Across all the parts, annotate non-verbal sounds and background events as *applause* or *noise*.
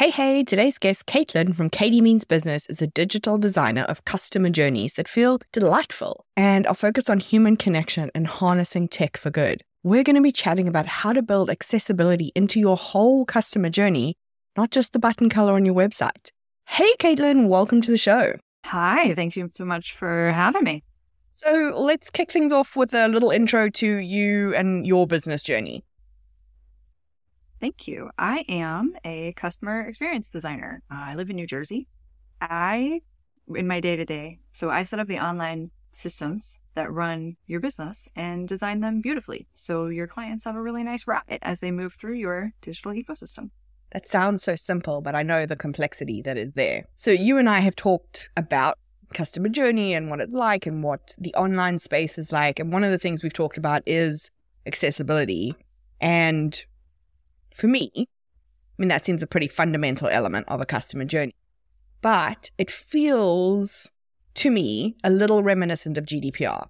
Hey, hey, today's guest, Caitlin from Caitie Means Business, is a digital designer of customer journeys that feel delightful and are focused on human connection and harnessing tech for good. We're going to be chatting about how to build accessibility into your whole customer journey, not just the button color on your website. Hey, Caitlin, welcome to the show. Hi, thank you so much for having me. So let's kick things off with a little intro to you and your business journey. Thank you. I am a customer experience designer. Uh, I live in New Jersey. I, in my day to day, so I set up the online systems that run your business and design them beautifully. So your clients have a really nice ride as they move through your digital ecosystem. That sounds so simple, but I know the complexity that is there. So you and I have talked about customer journey and what it's like and what the online space is like. And one of the things we've talked about is accessibility. And for me, I mean, that seems a pretty fundamental element of a customer journey. But it feels to me a little reminiscent of GDPR.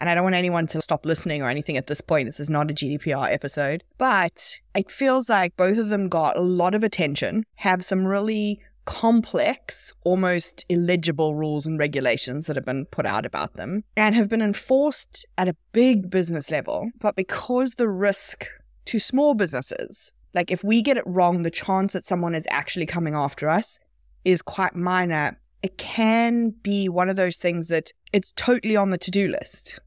And I don't want anyone to stop listening or anything at this point. This is not a GDPR episode. But it feels like both of them got a lot of attention, have some really complex, almost illegible rules and regulations that have been put out about them, and have been enforced at a big business level. But because the risk to small businesses. Like if we get it wrong, the chance that someone is actually coming after us is quite minor. It can be one of those things that it's totally on the to do list.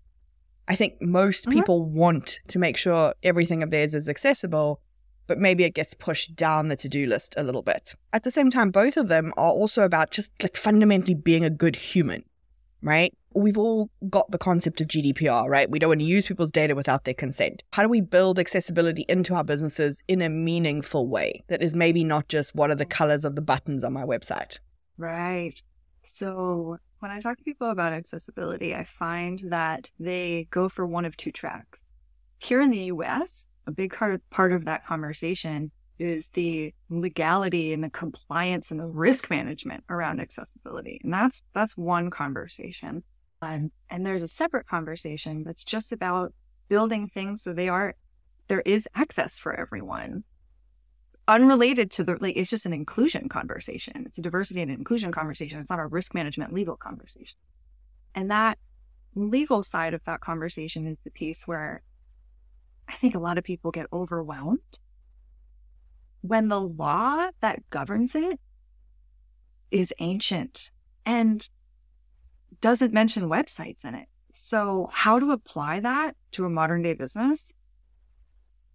I think most mm-hmm. people want to make sure everything of theirs is accessible, but maybe it gets pushed down the to do list a little bit. At the same time, both of them are also about just like fundamentally being a good human, right? We've all got the concept of GDPR, right? We don't want to use people's data without their consent. How do we build accessibility into our businesses in a meaningful way that is maybe not just what are the colors of the buttons on my website? Right. So when I talk to people about accessibility, I find that they go for one of two tracks. Here in the US, a big part of that conversation is the legality and the compliance and the risk management around accessibility. And that's that's one conversation. And there's a separate conversation that's just about building things so they are there is access for everyone. Unrelated to the like it's just an inclusion conversation. It's a diversity and inclusion conversation. It's not a risk management legal conversation. And that legal side of that conversation is the piece where i think a lot of people get overwhelmed. When the law that governs it is ancient and doesn't mention websites in it. So how to apply that to a modern day business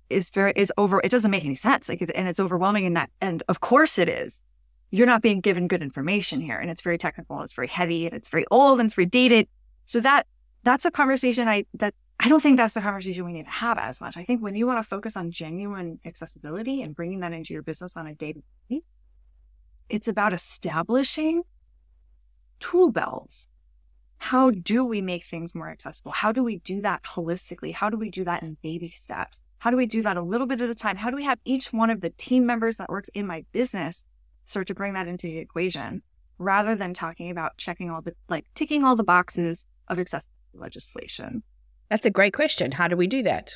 is very is over it doesn't make any sense. Like and it's overwhelming in that and of course it is. You're not being given good information here. And it's very technical it's very heavy and it's very old and it's very dated. So that that's a conversation I that I don't think that's the conversation we need to have as much. I think when you want to focus on genuine accessibility and bringing that into your business on a day to day, it's about establishing tool belts how do we make things more accessible? How do we do that holistically? How do we do that in baby steps? How do we do that a little bit at a time? How do we have each one of the team members that works in my business start to bring that into the equation rather than talking about checking all the, like ticking all the boxes of accessibility legislation? That's a great question. How do we do that?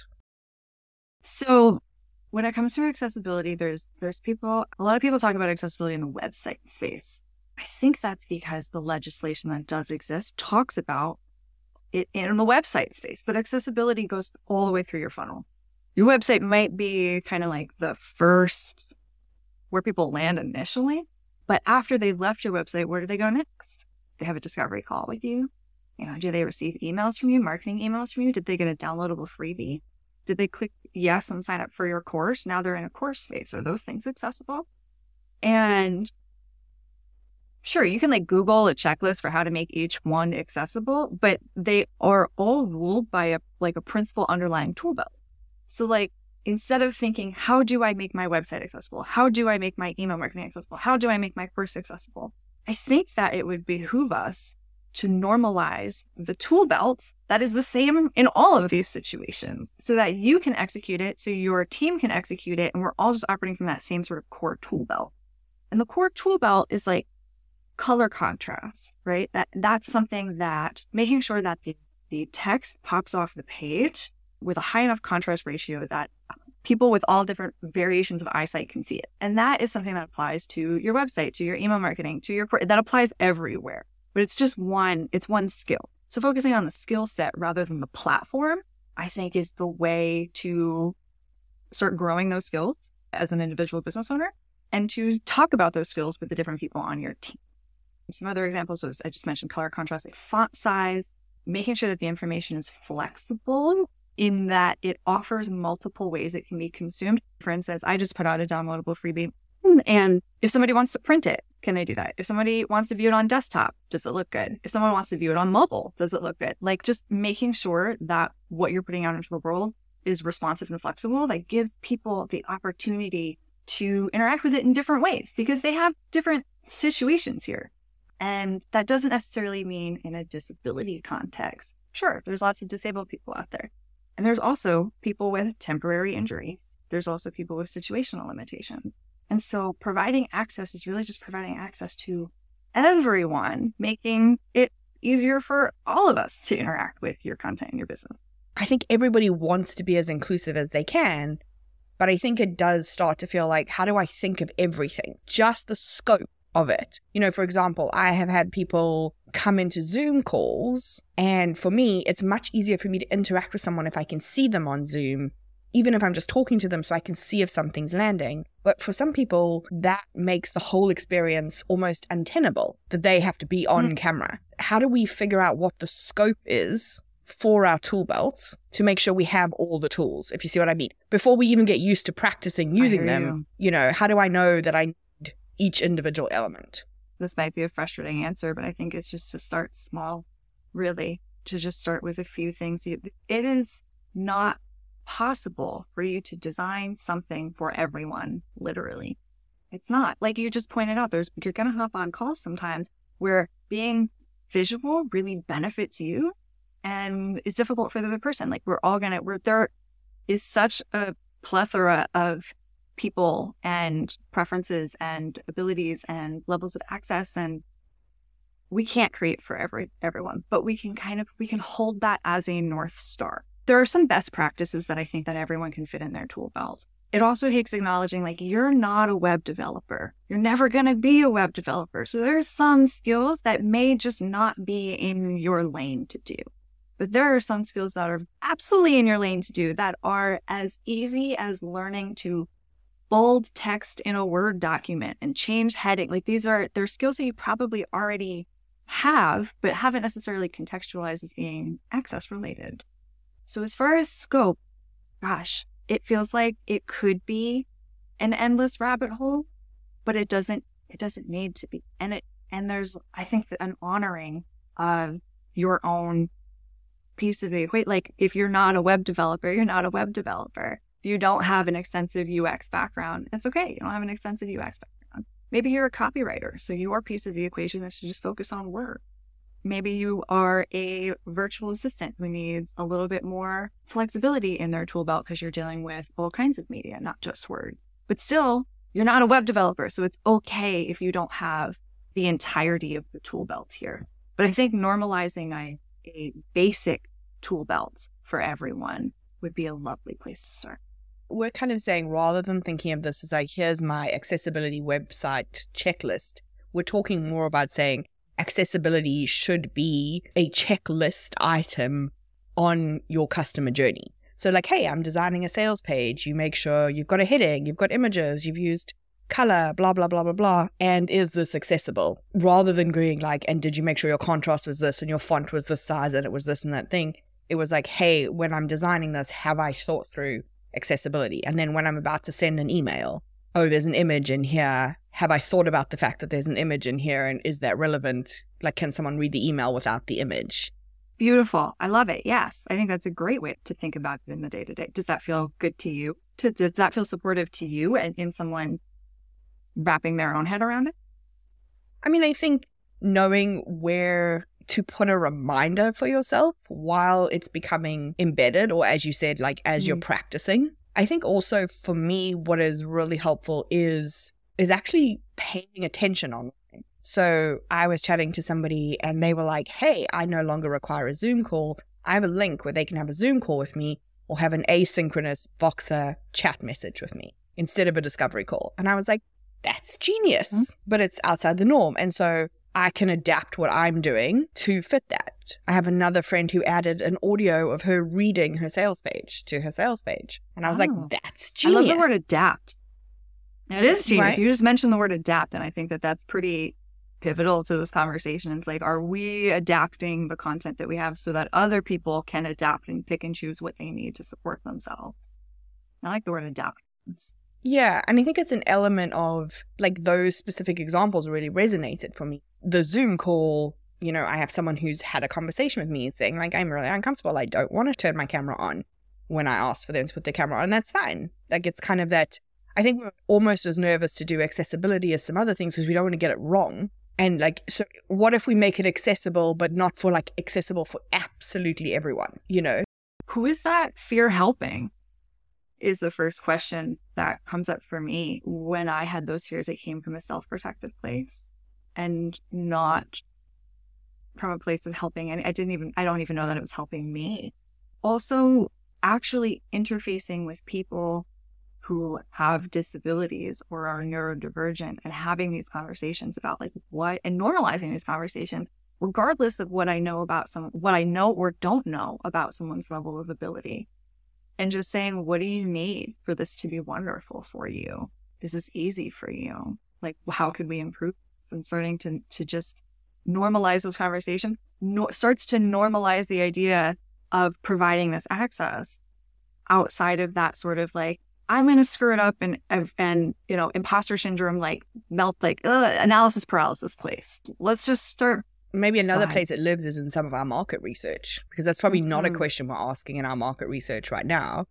So when it comes to accessibility, there's there's people a lot of people talk about accessibility in the website space. I think that's because the legislation that does exist talks about it in the website space, but accessibility goes all the way through your funnel. Your website might be kind of like the first where people land initially, but after they've left your website, where do they go next? They have a discovery call with you. You know, do they receive emails from you, marketing emails from you? Did they get a downloadable freebie? Did they click yes and sign up for your course? Now they're in a course space. Are those things accessible? And sure, you can like Google a checklist for how to make each one accessible, but they are all ruled by a like a principal underlying tool belt. So like instead of thinking, how do I make my website accessible? How do I make my email marketing accessible? How do I make my course accessible? I think that it would behoove us to normalize the tool belts that is the same in all of these situations so that you can execute it, so your team can execute it, and we're all just operating from that same sort of core tool belt. And the core tool belt is like color contrast, right? That that's something that making sure that the, the text pops off the page with a high enough contrast ratio that people with all different variations of eyesight can see it. And that is something that applies to your website, to your email marketing, to your that applies everywhere. But it's just one, it's one skill. So focusing on the skill set rather than the platform, I think is the way to start growing those skills as an individual business owner and to talk about those skills with the different people on your team. Some other examples was I just mentioned color contrast, like font size, making sure that the information is flexible in that it offers multiple ways it can be consumed. For instance, I just put out a downloadable freebie. And if somebody wants to print it, can they do that? If somebody wants to view it on desktop, does it look good? If someone wants to view it on mobile, does it look good? Like just making sure that what you're putting out into the world is responsive and flexible, that gives people the opportunity to interact with it in different ways because they have different situations here. And that doesn't necessarily mean in a disability context. Sure, there's lots of disabled people out there. And there's also people with temporary injuries. There's also people with situational limitations. And so providing access is really just providing access to everyone, making it easier for all of us to interact with your content and your business. I think everybody wants to be as inclusive as they can, but I think it does start to feel like, how do I think of everything? Just the scope of it. You know, for example, I have had people come into Zoom calls, and for me, it's much easier for me to interact with someone if I can see them on Zoom, even if I'm just talking to them so I can see if something's landing. But for some people, that makes the whole experience almost untenable that they have to be on mm. camera. How do we figure out what the scope is for our tool belts to make sure we have all the tools, if you see what I mean. Before we even get used to practicing using them, you. you know, how do I know that I each individual element. This might be a frustrating answer, but I think it's just to start small, really, to just start with a few things. It is not possible for you to design something for everyone, literally. It's not. Like you just pointed out, there's you're gonna hop on calls sometimes where being visual really benefits you and is difficult for the other person. Like we're all gonna we're there is such a plethora of people and preferences and abilities and levels of access and we can't create for every everyone but we can kind of we can hold that as a north star. There are some best practices that i think that everyone can fit in their tool belt. It also takes acknowledging like you're not a web developer. You're never going to be a web developer. So there's some skills that may just not be in your lane to do. But there are some skills that are absolutely in your lane to do that are as easy as learning to bold text in a Word document and change heading. Like these are, they're skills that you probably already have, but haven't necessarily contextualized as being access related. So as far as scope, gosh, it feels like it could be an endless rabbit hole, but it doesn't, it doesn't need to be. And it, and there's, I think an honoring of your own piece of the equation. Like if you're not a web developer, you're not a web developer you don't have an extensive UX background, it's okay. You don't have an extensive UX background. Maybe you're a copywriter, so your piece of the equation is to just focus on work. Maybe you are a virtual assistant who needs a little bit more flexibility in their tool belt because you're dealing with all kinds of media, not just words. But still, you're not a web developer, so it's okay if you don't have the entirety of the tool belt here. But I think normalizing a, a basic tool belt for everyone would be a lovely place to start we're kind of saying rather than thinking of this as like, here's my accessibility website checklist, we're talking more about saying accessibility should be a checklist item on your customer journey. So, like, hey, I'm designing a sales page. You make sure you've got a heading, you've got images, you've used color, blah, blah, blah, blah, blah. And is this accessible? Rather than going like, and did you make sure your contrast was this and your font was this size and it was this and that thing? It was like, hey, when I'm designing this, have I thought through accessibility. And then when I'm about to send an email, oh, there's an image in here. Have I thought about the fact that there's an image in here and is that relevant? Like, can someone read the email without the image? Beautiful. I love it. Yes. I think that's a great way to think about it in the day to day. Does that feel good to you? To, does that feel supportive to you and in someone wrapping their own head around it? I mean, I think knowing where to put a reminder for yourself while it's becoming embedded, or as you said, like as mm. you're practicing. I think also for me, what is really helpful is is actually paying attention on. So I was chatting to somebody and they were like, "Hey, I no longer require a Zoom call. I have a link where they can have a Zoom call with me or have an asynchronous Voxer chat message with me instead of a discovery call." And I was like, "That's genius." Mm-hmm. But it's outside the norm. And so I can adapt what I'm doing to fit that. I have another friend who added an audio of her reading her sales page to her sales page. And I was oh. like, that's genius. I love the word adapt. It is genius. Right? You just mentioned the word adapt. And I think that that's pretty pivotal to this conversation. It's like, are we adapting the content that we have so that other people can adapt and pick and choose what they need to support themselves? I like the word adapt. Yeah, and I think it's an element of like those specific examples really resonated for me. The Zoom call, you know, I have someone who's had a conversation with me saying, like, I'm really uncomfortable. I don't want to turn my camera on when I ask for them to put the camera on. And that's fine. Like, it's kind of that. I think we're almost as nervous to do accessibility as some other things because we don't want to get it wrong. And like, so what if we make it accessible, but not for like accessible for absolutely everyone, you know? Who is that fear helping? is the first question that comes up for me when I had those fears It came from a self protective place and not from a place of helping. And I didn't even, I don't even know that it was helping me. Mm. Also, actually interfacing with people who have disabilities or are neurodivergent and having these conversations about like what and normalizing these conversations regardless of what I know about some what I know or don't know about someone's level of ability and just saying, what do you need for this to be wonderful for you? This is this easy for you? Like, how could we improve? And starting to, to just normalize those conversations no, starts to normalize the idea of providing this access outside of that sort of like, I'm going to screw it up and, and, you know, imposter syndrome, like melt, like analysis paralysis place. Let's just start maybe another place it lives is in some of our market research because that's probably mm-hmm. not a mm-hmm. question we're asking in our market research right now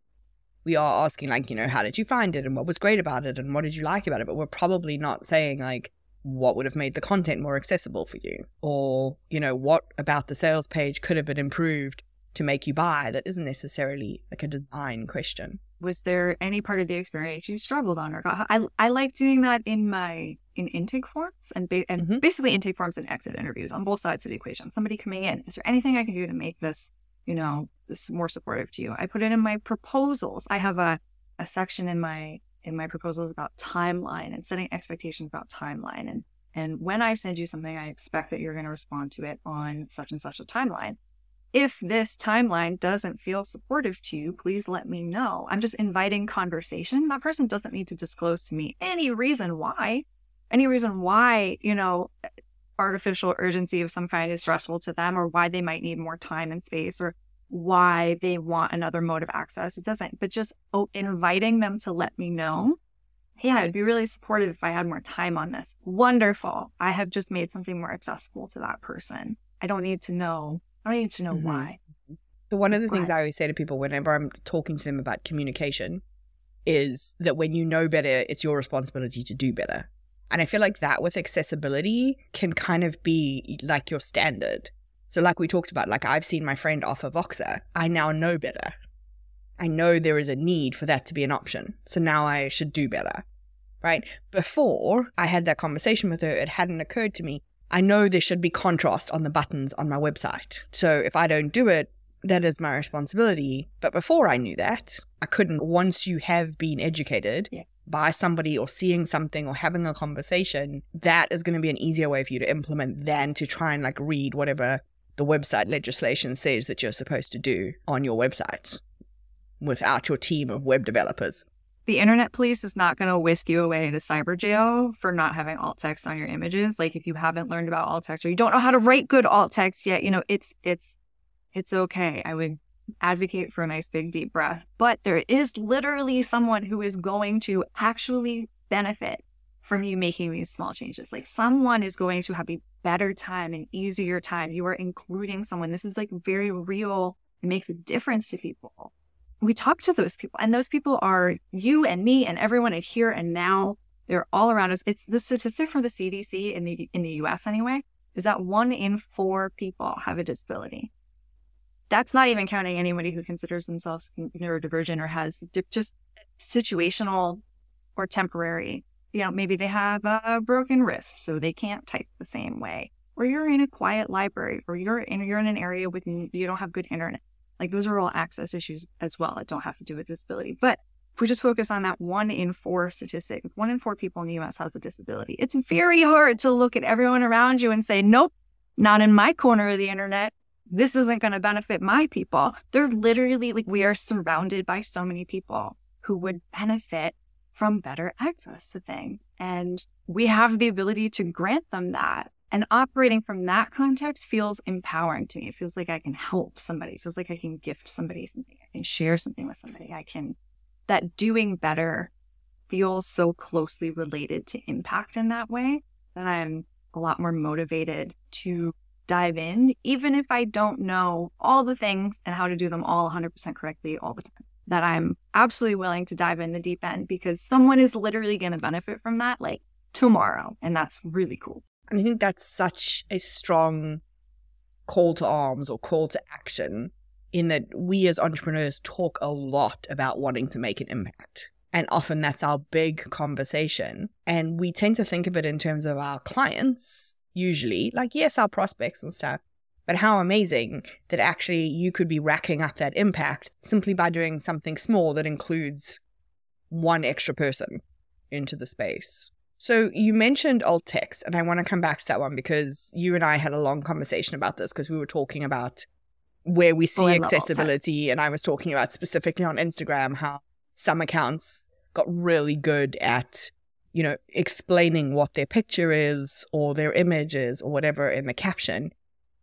we are asking like you know how did you find it and what was great about it and what did you like about it but we're probably not saying like what would have made the content more accessible for you? Or you know what about the sales page could have been improved to make you buy that isn't necessarily like a design question? Was there any part of the experience you struggled on or got i, I like doing that in my in intake forms and, ba- and mm-hmm. basically intake forms and exit interviews on both sides of the equation. Somebody coming in is there anything i can do to make this you know this more supportive to you? I put it in my proposals. I have a, a section in my in my proposals about timeline and setting expectations about timeline and and when i send you something i expect that you're going to respond to it on such and such a timeline if this timeline doesn't feel supportive to you, please let me know. I'm just inviting conversation. That person doesn't need to disclose to me any reason why, any reason why, you know, artificial urgency of some kind is stressful to them or why they might need more time and space or why they want another mode of access. It doesn't, but just oh, inviting them to let me know. Yeah, I'd be really supportive if I had more time on this. Wonderful. I have just made something more accessible to that person. I don't need to know I don't need to know mm-hmm. why. So one of the things I always say to people whenever I'm talking to them about communication is that when you know better, it's your responsibility to do better. And I feel like that with accessibility can kind of be like your standard. So, like we talked about, like I've seen my friend offer Voxer. I now know better. I know there is a need for that to be an option. So now I should do better. Right? Before I had that conversation with her, it hadn't occurred to me I know there should be contrast on the buttons on my website. So if I don't do it, that is my responsibility. But before I knew that, I couldn't. Once you have been educated yeah. by somebody or seeing something or having a conversation, that is going to be an easier way for you to implement than to try and like read whatever the website legislation says that you're supposed to do on your website without your team of web developers the internet police is not going to whisk you away to cyber jail for not having alt text on your images. Like if you haven't learned about alt text or you don't know how to write good alt text yet, you know, it's, it's, it's okay. I would advocate for a nice big deep breath, but there is literally someone who is going to actually benefit from you making these small changes. Like someone is going to have a better time, an easier time. You are including someone. This is like very real. It makes a difference to people we talk to those people and those people are you and me and everyone at here and now they're all around us it's the statistic from the cdc in the in the us anyway is that one in four people have a disability. That's not even counting anybody who considers themselves neurodivergent or has just situational or temporary. You know, maybe they have a broken wrist, so they can't type the same way. Or you're in a quiet library, or you're in you're in an area with you don't have good internet. Like those are all access issues as well that don't have to do with disability. But if we just focus on that one in four statistic, one in four people in the US has a disability. It's very hard to look at everyone around you and say, nope, not in my corner of the internet. This isn't going to benefit my people. They're literally like, we are surrounded by so many people who would benefit from better access to things. And we have the ability to grant them that. And operating from that context feels empowering to me. It feels like I can help somebody. It feels like I can gift somebody something. I can share something with somebody. I can, that doing better feels so closely related to impact in that way that I'm a lot more motivated to dive in, even if I don't know all the things and how to do them all 100% correctly all the time. That I'm absolutely willing to dive in the deep end because someone is literally going to benefit from that like tomorrow. And that's really cool. And I think that's such a strong call to arms or call to action in that we as entrepreneurs talk a lot about wanting to make an impact. And often that's our big conversation. And we tend to think of it in terms of our clients, usually, like, yes, our prospects and stuff. But how amazing that actually you could be racking up that impact simply by doing something small that includes one extra person into the space. So you mentioned alt text, and I want to come back to that one because you and I had a long conversation about this because we were talking about where we see oh, accessibility, and I was talking about specifically on Instagram how some accounts got really good at you know explaining what their picture is or their image is or whatever in the caption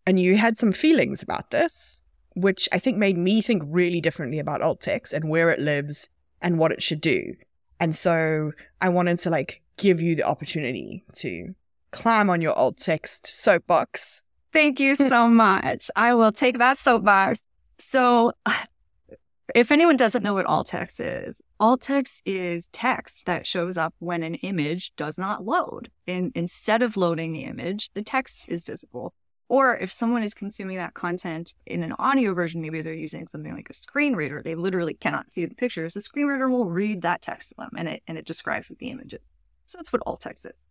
and you had some feelings about this which i think made me think really differently about alt text and where it lives and what it should do and so i wanted to like give you the opportunity to climb on your alt text soapbox. Thank you so *laughs* much. I will take that soapbox. So, *sighs* if anyone doesn't know what alt text is, alt text is text that shows up when an image does not load. And instead of loading the image, the text is visible. Or if someone is consuming that content in an audio version, maybe they're using something like a screen reader, they literally cannot see the pictures. The screen reader will read that text to them and it and it describes what the image is. So that's what alt text is.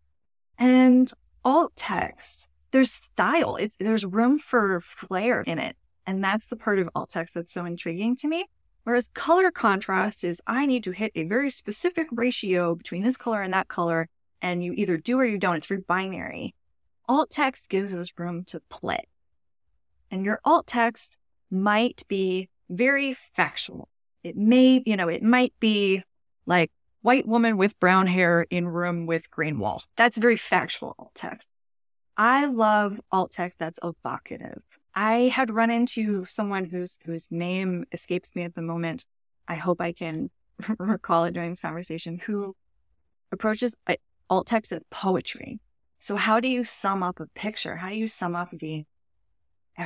And alt text, there's style. It's there's room for flair in it. And that's the part of alt text that's so intriguing to me. Whereas color contrast is I need to hit a very specific ratio between this color and that color, and you either do or you don't. It's very binary. Alt text gives us room to play. And your alt text might be very factual. It may, you know, it might be like white woman with brown hair in room with green wall. That's very factual alt text. I love alt text that's evocative. I had run into someone whose whose name escapes me at the moment. I hope I can *laughs* recall it during this conversation. Who approaches uh, alt text as poetry. So how do you sum up a picture? How do you sum up the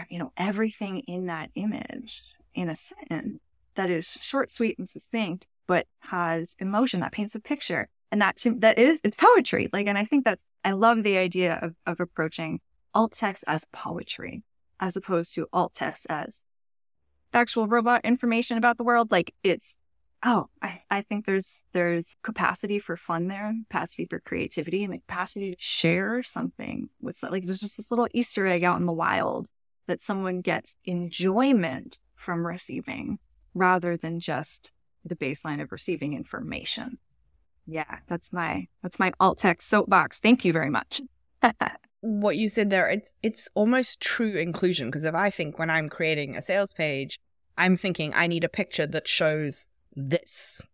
you know everything in that image in a sentence that is short, sweet, and succinct but has emotion that paints a picture. And that that is it's poetry. Like, and I think that's I love the idea of of approaching alt text as poetry as opposed to alt text as actual robot information about the world. Like it's oh, I, I think there's there's capacity for fun there, capacity for creativity, and the capacity to share something with like there's just this little Easter egg out in the wild that someone gets enjoyment from receiving rather than just the baseline of receiving information. Yeah, that's my that's my alt text soapbox. Thank you very much. *laughs* what you said there, it's it's almost true inclusion because if I think when I'm creating a sales page, I'm thinking I need a picture that shows this.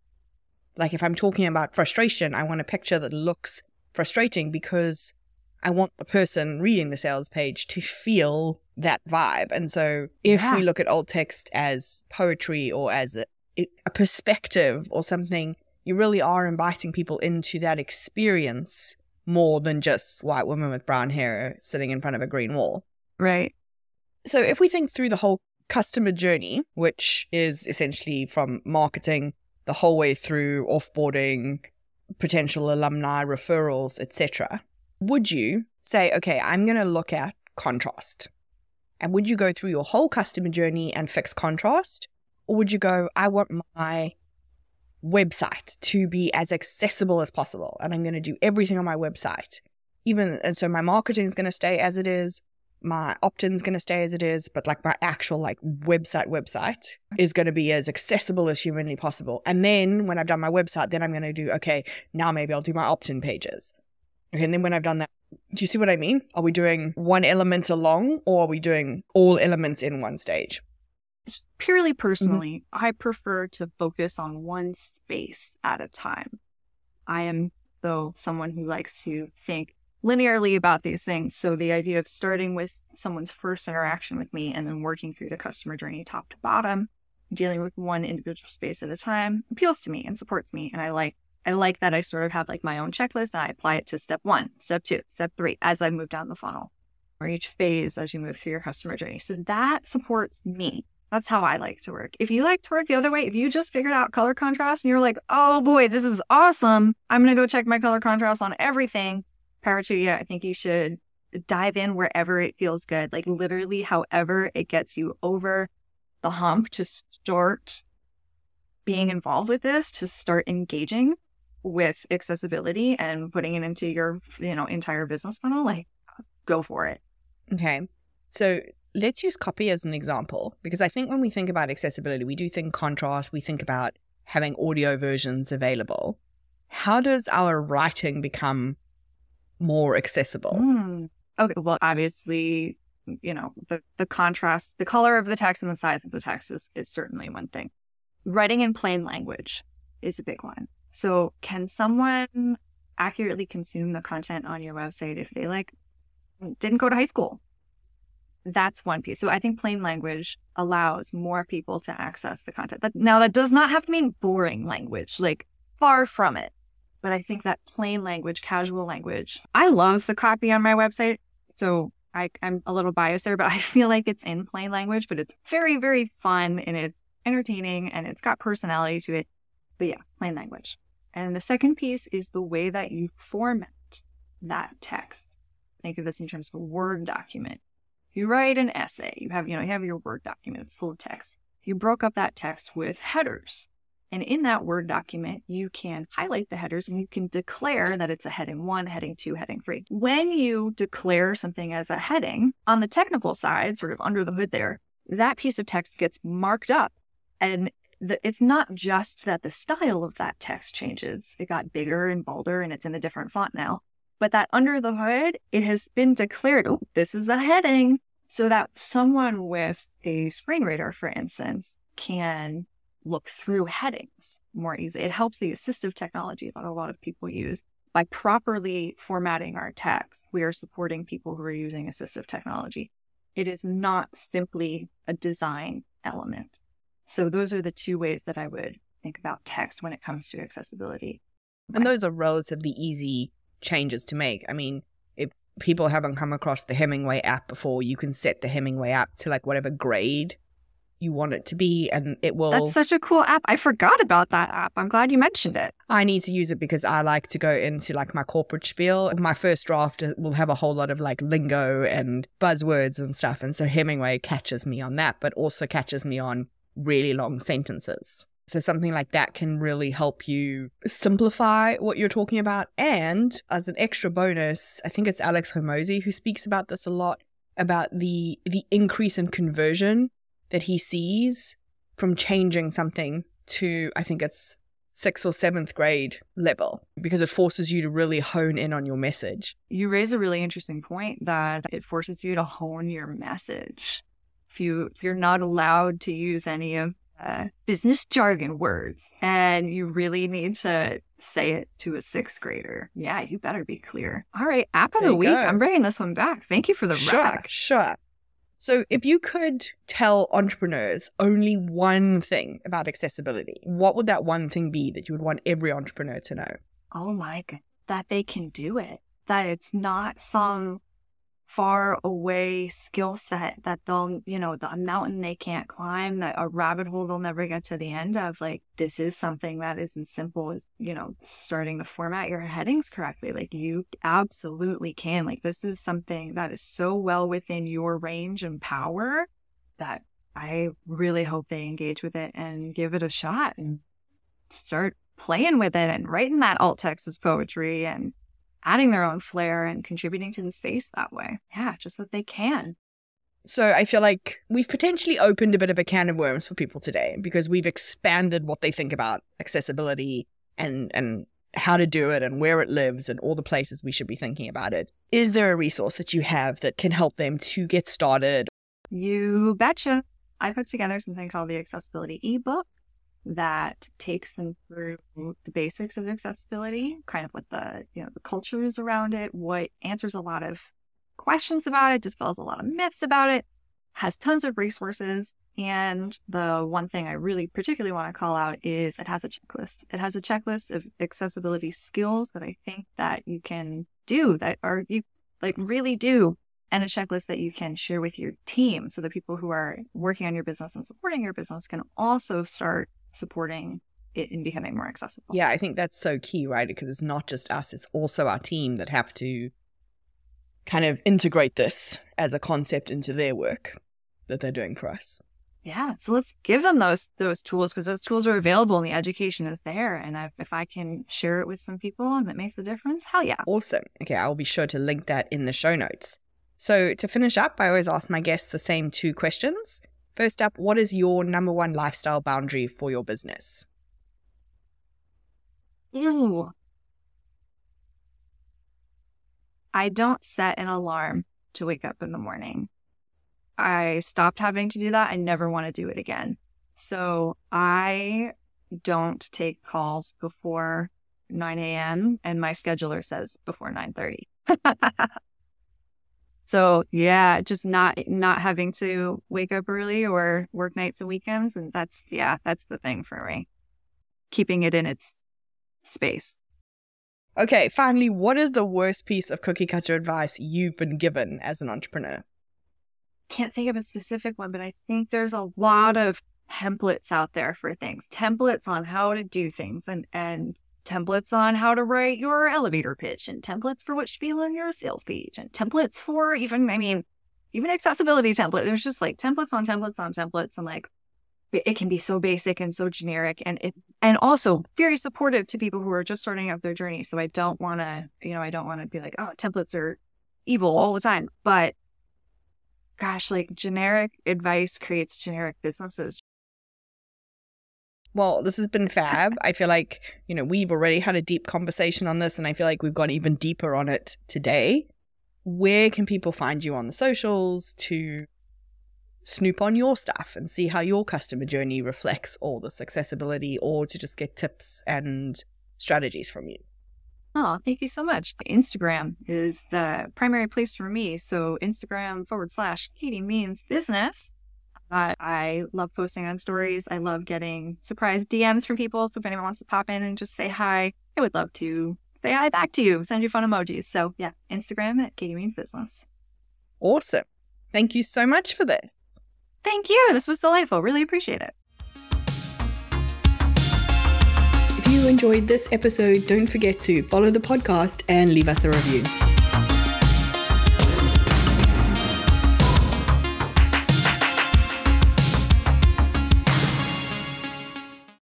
Like if I'm talking about frustration, I want a picture that looks frustrating because I want the person reading the sales page to feel that vibe. And so if yeah. we look at alt text as poetry or as a, a perspective or something, you really are inviting people into that experience more than just white women with brown hair sitting in front of a green wall. Right. So if we think through the whole customer journey, which is essentially from marketing the whole way through offboarding, potential alumni referrals, etc., would you say, okay, I'm going to look at contrast? And would you go through your whole customer journey and fix contrast? Or would you go, I want my website to be as accessible as possible and I'm going to do everything on my website. Even and so my marketing is going to stay as it is, my opt-in's going to stay as it is, but like my actual like website website is going to be as accessible as humanly possible. And then when I've done my website, then I'm going to do okay, now maybe I'll do my opt-in pages. Okay, and then when I've done that, do you see what I mean? Are we doing one element along or are we doing all elements in one stage? Just purely personally, mm-hmm. I prefer to focus on one space at a time. I am, though, someone who likes to think linearly about these things. So the idea of starting with someone's first interaction with me and then working through the customer journey top to bottom, dealing with one individual space at a time appeals to me and supports me. And I like I like that I sort of have like my own checklist and I apply it to step one, step two, step three as I move down the funnel or each phase as you move through your customer journey. So that supports me. That's how I like to work. If you like to work the other way, if you just figured out color contrast and you're like, oh boy, this is awesome. I'm going to go check my color contrast on everything. Power to you. I think you should dive in wherever it feels good. Like literally, however it gets you over the hump to start being involved with this, to start engaging with accessibility and putting it into your, you know, entire business funnel, like go for it. Okay. So let's use copy as an example because I think when we think about accessibility, we do think contrast, we think about having audio versions available. How does our writing become more accessible? Mm. Okay, well, obviously, you know, the, the contrast, the color of the text and the size of the text is, is certainly one thing. Writing in plain language is a big one. So, can someone accurately consume the content on your website if they like didn't go to high school? That's one piece. So I think plain language allows more people to access the content. That, now, that does not have to mean boring language, like far from it. But I think that plain language, casual language, I love the copy on my website. So I, I'm a little biased there, but I *laughs* feel like it's in plain language, but it's very, very fun and it's entertaining and it's got personality to it. But yeah, plain language. And the second piece is the way that you format that text. Think of this in terms of a Word document you write an essay, you have, you know, you have your Word document, it's full of text. You broke up that text with headers. And in that Word document, you can highlight the headers and you can declare that it's a heading one, heading two, heading three. When you declare something as a heading, on the technical side, sort of under the hood there, that piece of text gets marked up. And the, it's not just that the style of that text changes, it got bigger and bolder and it's in a different font now but that under the hood, it has been declared, oh, this is a heading. So that someone with a screen reader, for instance, can look through headings more easily. It helps the assistive technology that a lot of people use. By properly formatting our text, we are supporting people who are using assistive technology. It is not simply a design element. So those are the two ways that I would think about text when it comes to accessibility. And those are relatively easy changes to make. I mean, if people haven't come across the Hemingway app before, you can set the Hemingway app to like whatever grade you want it to be and it will That's such a cool app. I forgot about that app. I'm glad you mentioned it. I need to use it because I like to go into like my corporate spiel. My first draft uh, will have a whole lot of like lingo and buzzwords and stuff and so Hemingway catches me on that but also catches me on really long sentences. So something like that can really help you simplify what you're talking about. And as an extra bonus, I think it's Alex Hormozi who speaks about this a lot about the the increase in conversion that he sees from changing something to I think it's sixth or seventh grade level because it forces you to really hone in on your message. You raise a really interesting point that it forces you to hone your message. If you if you're not allowed to use any of uh, business jargon words and you really need to say it to a sixth grader. Yeah, you better be clear. All right, app of there the week. Go. I'm bringing this one back. Thank you for the sure, rec. Sure. So, if you could tell entrepreneurs only one thing about accessibility, what would that one thing be that you would want every entrepreneur to know? Oh my god, that they can do it. That it's not some far away skill set that they'll, you know, the mountain they can't climb, that a rabbit hole they'll never get to the end of. Like, this is something that isn't simple as, you know, starting to format your headings correctly. Like, you absolutely can. Like, this is something that is so well within your range and power that I really hope they engage with it and give it a shot and start playing with it and writing that alt text as poetry and adding their own flair and contributing to the space that way. Yeah, just that they can. So I feel like we've potentially opened a bit of a can of worms for people today because we've expanded what they think about accessibility and and how to do it and where it lives and all the places we should be thinking about it. Is there a resource that you have that can help them to get started? You betcha. I put together something called the Accessibility ebook that takes them through the basics of accessibility, kind of what the you know the culture is around it, what answers a lot of questions about it, dispels a lot of myths about it, has tons of resources. And the one thing I really particularly want to call out is it has a checklist. It has a checklist of accessibility skills that I think that you can do that are you like really do and a checklist that you can share with your team so the people who are working on your business and supporting your business can also start supporting it in becoming more accessible. Yeah, I think that's so key, right? Because it's not just us, it's also our team that have to kind of integrate this as a concept into their work that they're doing for us. Yeah, so let's give them those those tools because those tools are available and the education is there. And I've, if I can share it with some people and that makes a difference, hell yeah! Awesome. Okay, I'll be sure to link that in the show notes. So to finish up, I always ask my guests the same two questions. First up, what is your number one lifestyle boundary for your business? Ew. I don't set an alarm to wake up in the morning. I stopped having to do that. I never want to do it again. So I don't take calls before 9 a.m. and my scheduler says before 9:30. *laughs* So yeah, just not not having to wake up early or work nights and weekends, and that's yeah, that's the thing for me. Keeping it in its space. Okay, finally, what is the worst piece of cookie cutter advice you've been given as an entrepreneur? Can't think of a specific one, but I think there's a lot of templates out there for things. Templates on how to do things and and templates on how to write your elevator pitch and templates for what should be on your sales page and templates for even, I mean, even accessibility template. There's just like templates on templates on templates and like it can be so basic and so generic and it and also very supportive to people who are just starting out their journey. So I don't want to, you know, I don't want to be like, oh, templates are evil all the time. But gosh, like generic advice creates generic businesses. Well, this has been fab. I feel like, you know, we've already had a deep conversation on this, and I feel like we've gone even deeper on it today. Where can people find you on the socials to snoop on your stuff and see how your customer journey reflects all this accessibility or to just get tips and strategies from you? Oh, thank you so much. Instagram is the primary place for me. So, Instagram forward slash Caitie Means Business. Uh, I love posting on stories. I love getting surprise DMs from people. So if anyone wants to pop in and just say hi, I would love to say hi back to you, send you fun emojis. So yeah, Instagram at Caitie Means Business. Awesome. Thank you so much for this. Thank you. This was delightful. Really appreciate it. If you enjoyed this episode, don't forget to follow the podcast and leave us a review.